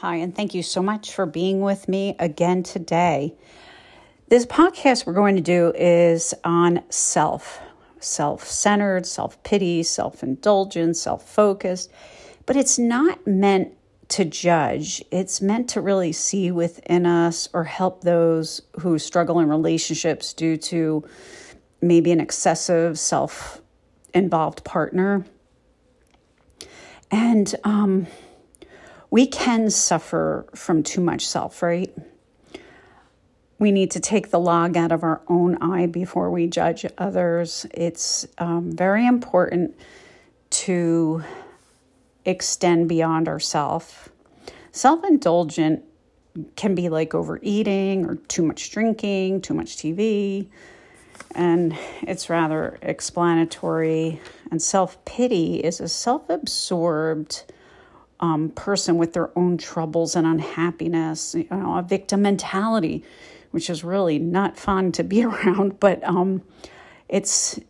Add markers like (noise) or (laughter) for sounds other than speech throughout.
Hi, and thank you so much for being with me again today. This podcast we're going to do is on self, self centered, self pity, self indulgence, self focused, but it's not meant to judge. It's meant to really see within us or help those who struggle in relationships due to maybe an excessive self involved partner. And, um, we can suffer from too much self, right? We need to take the log out of our own eye before we judge others. It's um, very important to extend beyond ourself. Self indulgent can be like overeating or too much drinking, too much TV, and it's rather explanatory. And self pity is a self absorbed, um, person with their own troubles and unhappiness, you know, a victim mentality, which is really not fun to be (laughs) around. But um, it's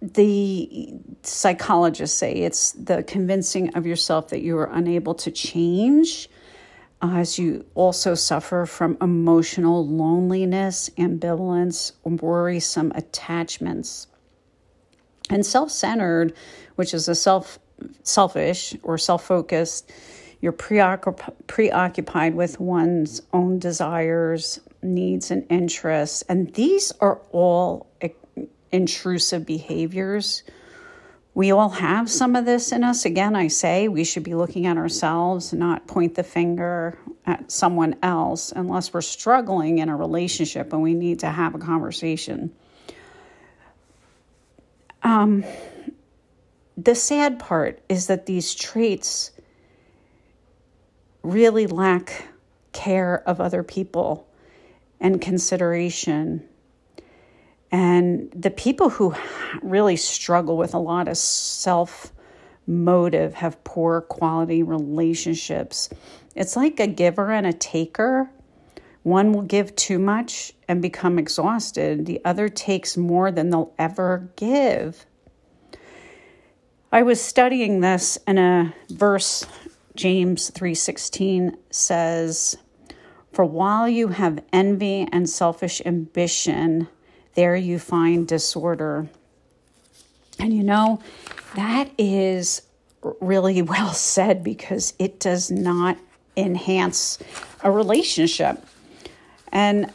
the psychologists say it's the convincing of yourself that you are unable to change. Uh, as you also suffer from emotional loneliness, ambivalence, worrisome attachments. And self centered, which is a self selfish or self focused. You're preoccupied with one's own desires, needs, and interests. And these are all intrusive behaviors. We all have some of this in us. Again, I say we should be looking at ourselves, not point the finger at someone else unless we're struggling in a relationship and we need to have a conversation. Um, the sad part is that these traits really lack care of other people and consideration. And the people who really struggle with a lot of self motive have poor quality relationships. It's like a giver and a taker. One will give too much and become exhausted, the other takes more than they'll ever give. I was studying this and a verse James 3:16 says, "For while you have envy and selfish ambition, there you find disorder." And you know, that is really (laughs) well said because it does not enhance a relationship. And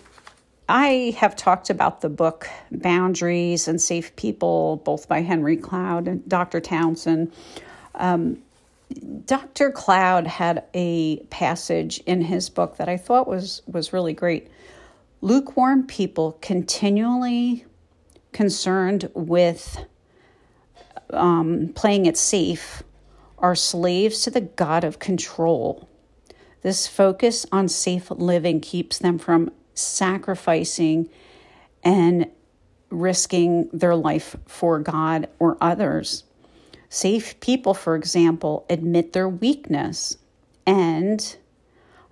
I have talked about the book Boundaries and Safe People, both by Henry Cloud and Dr. Townsend. Um, Dr. Cloud had a passage in his book that I thought was, was really great. Lukewarm people continually concerned with um, playing it safe are slaves to the God of control. This focus on safe living keeps them from sacrificing and risking their life for God or others. Safe people, for example, admit their weakness and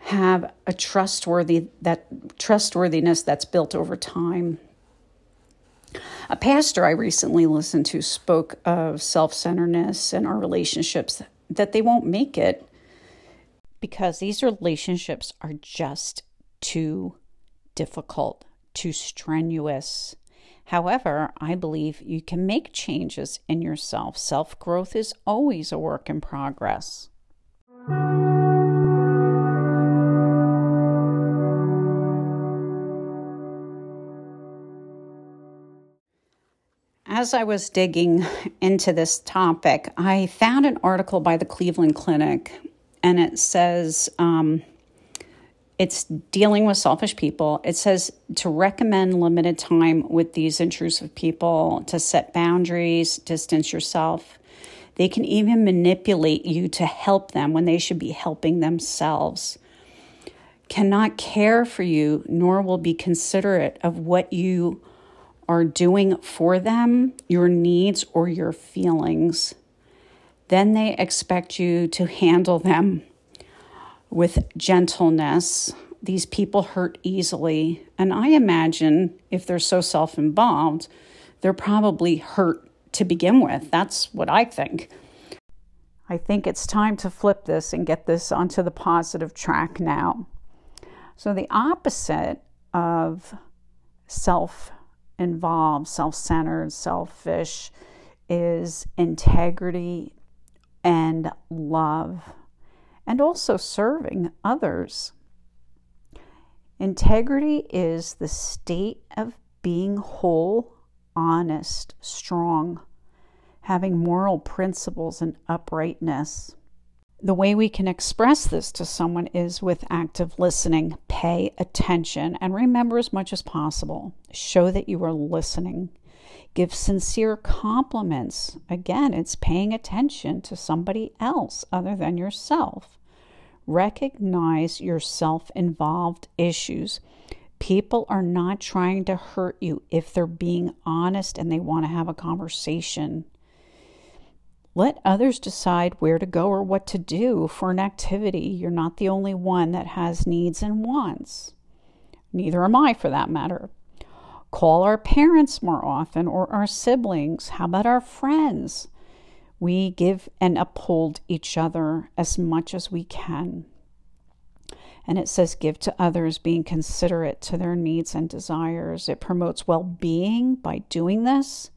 have a trustworthy that trustworthiness that's built over time. A pastor I recently listened to spoke of self-centeredness and our relationships that they won't make it because these relationships are just too difficult, too strenuous. However, I believe you can make changes in yourself. Self growth is always a work in progress. As I was digging into this topic, I found an article by the Cleveland Clinic, and it says um, it's dealing with selfish people. It says to recommend limited time with these intrusive people, to set boundaries, distance yourself. They can even manipulate you to help them when they should be helping themselves. Cannot care for you, nor will be considerate of what you are doing for them, your needs, or your feelings. Then they expect you to handle them with gentleness. These people hurt easily. And I imagine if they're so self involved, they're probably hurt to begin with. That's what I think. I think it's time to flip this and get this onto the positive track now. So, the opposite of self involved, self centered, selfish is integrity and love, and also serving others. Integrity is the state of being whole, honest, strong, having moral principles and uprightness. The way we can express this to someone is with active listening. Pay attention and remember as much as possible. Show that you are listening. Give sincere compliments. Again, it's paying attention to somebody else other than yourself. Recognize your self involved issues. People are not trying to hurt you if they're being honest and they want to have a conversation. Let others decide where to go or what to do for an activity. You're not the only one that has needs and wants. Neither am I, for that matter. Call our parents more often or our siblings. How about our friends? We give and uphold each other as much as we can. And it says, give to others, being considerate to their needs and desires. It promotes well being by doing this,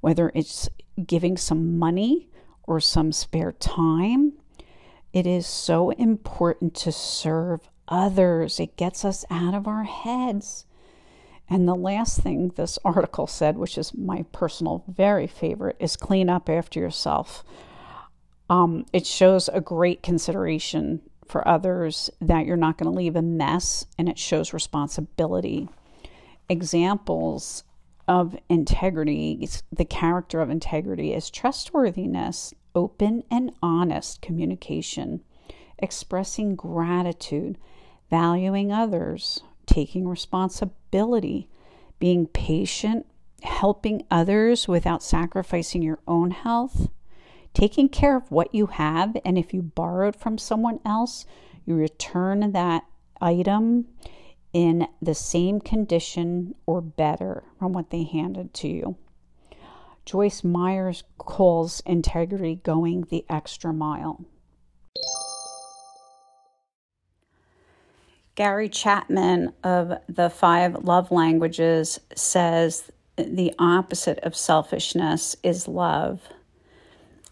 whether it's giving some money or some spare time. It is so important to serve others. It gets us out of our heads. And the last thing this article said, which is my personal very favorite, is clean up after yourself. Um, it shows a great consideration for others that you're not going to leave a mess, and it shows responsibility. Examples of integrity, the character of integrity is trustworthiness, open and honest communication, expressing gratitude, valuing others, taking responsibility, being patient, helping others without sacrificing your own health, taking care of what you have, and if you borrowed from someone else, you return that item in the same condition or better from what they handed to you. Joyce Myers calls integrity going the extra mile. Gary Chapman of the Five Love Languages says the opposite of selfishness is love.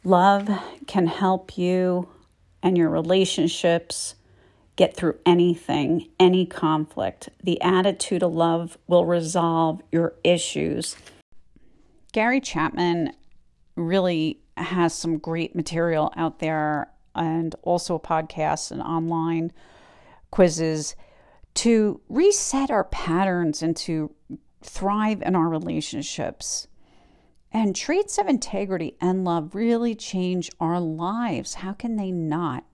Love can help you and your relationships get through anything, any conflict. The attitude of love will resolve your issues. Gary Chapman really has some great material out there and also a podcast and online quizzes to reset our patterns and to thrive in our relationships. And traits of integrity and love really change our lives. How can they not?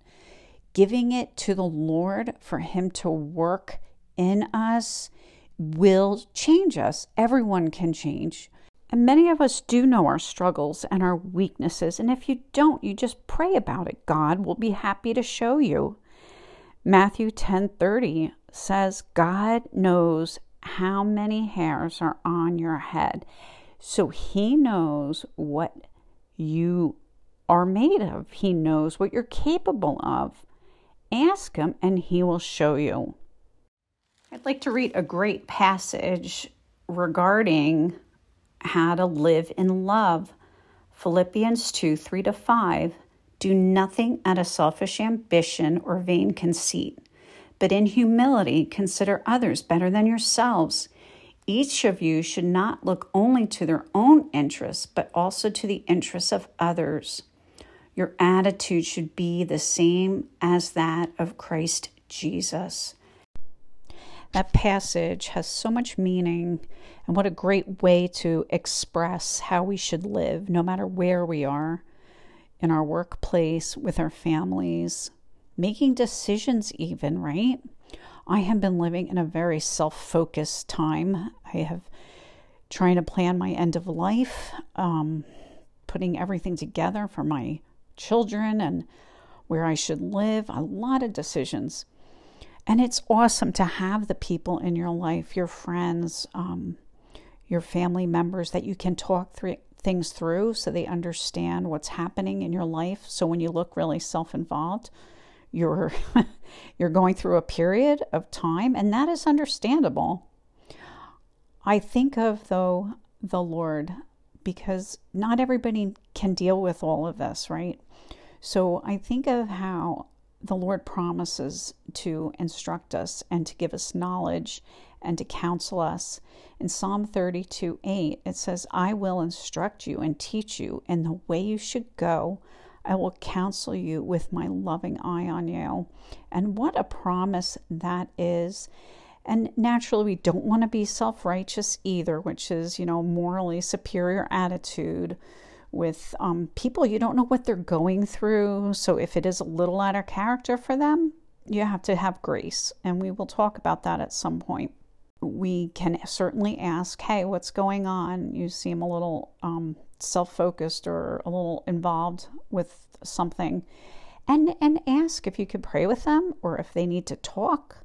giving it to the Lord for Him to work in us will change us. Everyone can change. And many of us do know our struggles and our weaknesses. And if you don't, you just pray about it. God will be happy to show you. Matthew 10:30 says, God knows how many hairs are on your head. So he knows what you are made of. He knows what you're capable of. Ask Him, and He will show you. I'd like to read a great passage regarding how to live in love. Philippians 2 3 to 5. Do nothing out of selfish ambition or vain conceit, but in humility consider others better than yourselves. Each of you should not look only to their own interests, but also to the interests of others. Your attitude should be the same as that of Christ Jesus. That passage has so much meaning, and what a great way to express how we should live, no matter where we are in our workplace, with our families, making decisions, even, right? I have been living in a very self focused time. I have trying to plan my end of life, um, putting everything together for my children and where I should live, a lot of decisions. And it's awesome to have the people in your life, your friends, um, your family members that you can talk through, things through so they understand what's happening in your life. So when you look really self-involved, you're (laughs) you're going through a period of time and that is understandable. I think of though the Lord because not everybody can deal with all of this, right? So I think of how the Lord promises to instruct us and to give us knowledge and to counsel us. In Psalm 32 8, it says, I will instruct you and teach you in the way you should go. I will counsel you with my loving eye on you. And what a promise that is. And naturally, we don't want to be self righteous either, which is, you know, morally superior attitude with um, people you don't know what they're going through. So if it is a little out of character for them, you have to have grace. And we will talk about that at some point. We can certainly ask, hey, what's going on? You seem a little um, self focused or a little involved with something. And, and ask if you could pray with them or if they need to talk.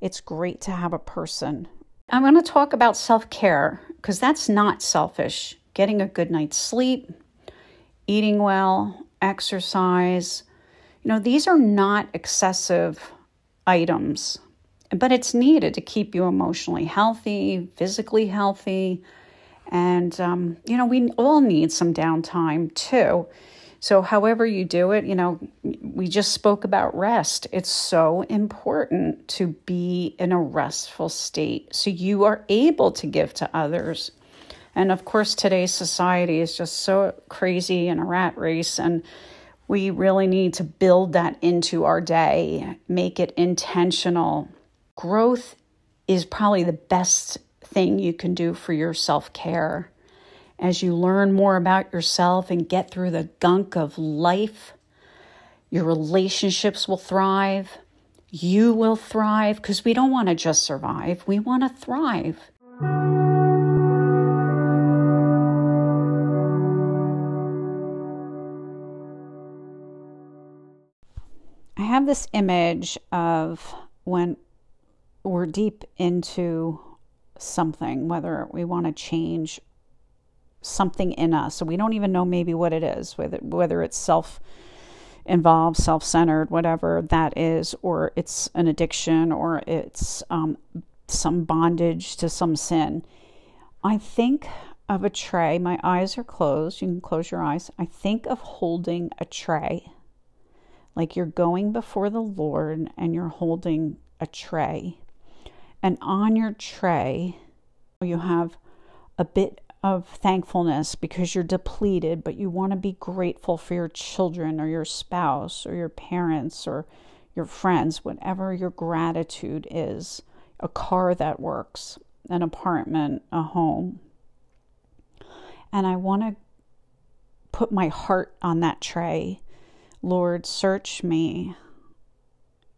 It's great to have a person. I'm going to talk about self care because that's not selfish. Getting a good night's sleep, eating well, exercise. You know, these are not excessive items, but it's needed to keep you emotionally healthy, physically healthy. And, um, you know, we all need some downtime too. So, however you do it, you know, we just spoke about rest. It's so important to be in a restful state so you are able to give to others. And of course, today's society is just so crazy and a rat race, and we really need to build that into our day, make it intentional. Growth is probably the best thing you can do for your self care. As you learn more about yourself and get through the gunk of life, your relationships will thrive. You will thrive because we don't want to just survive, we want to thrive. I have this image of when we're deep into something, whether we want to change something in us, so we don't even know maybe what it is, whether whether it's self involved, self centered, whatever that is, or it's an addiction, or it's um, some bondage to some sin. I think of a tray. My eyes are closed. You can close your eyes. I think of holding a tray like you're going before the Lord and you're holding a tray. And on your tray, you have a bit of thankfulness because you're depleted, but you want to be grateful for your children or your spouse or your parents or your friends, whatever your gratitude is. A car that works, an apartment, a home. And I want to put my heart on that tray. Lord, search me,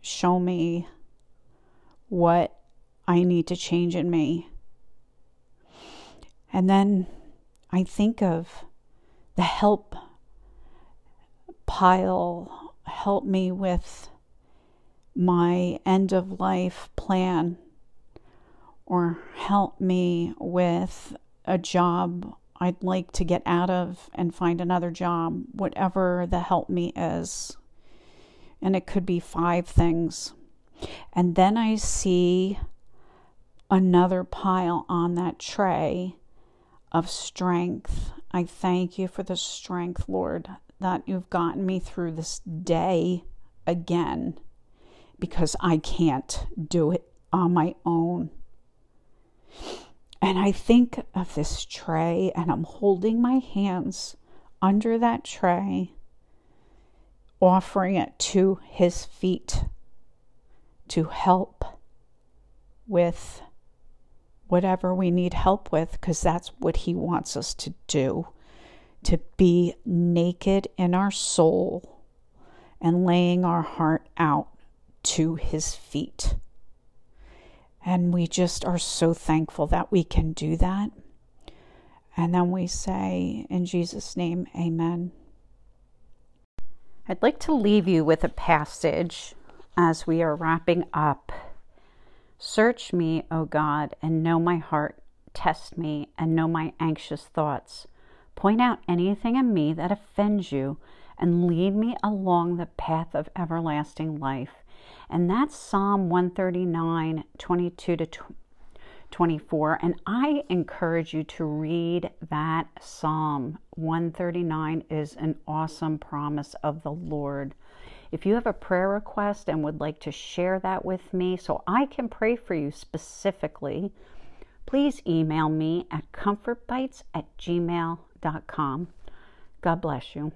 show me what I need to change in me. And then I think of the help pile, help me with my end of life plan, or help me with a job I'd like to get out of and find another job, whatever the help me is. And it could be five things. And then I see another pile on that tray of strength. I thank you for the strength, Lord, that you've gotten me through this day again because I can't do it on my own. And I think of this tray, and I'm holding my hands under that tray, offering it to his feet to help with whatever we need help with, because that's what he wants us to do to be naked in our soul and laying our heart out to his feet. And we just are so thankful that we can do that. And then we say, in Jesus' name, amen. I'd like to leave you with a passage as we are wrapping up. Search me, O God, and know my heart. Test me and know my anxious thoughts. Point out anything in me that offends you and lead me along the path of everlasting life. And that's Psalm 139, 22 to 24. And I encourage you to read that Psalm 139 is an awesome promise of the Lord. If you have a prayer request and would like to share that with me so I can pray for you specifically, please email me at comfortbites at gmail.com. God bless you.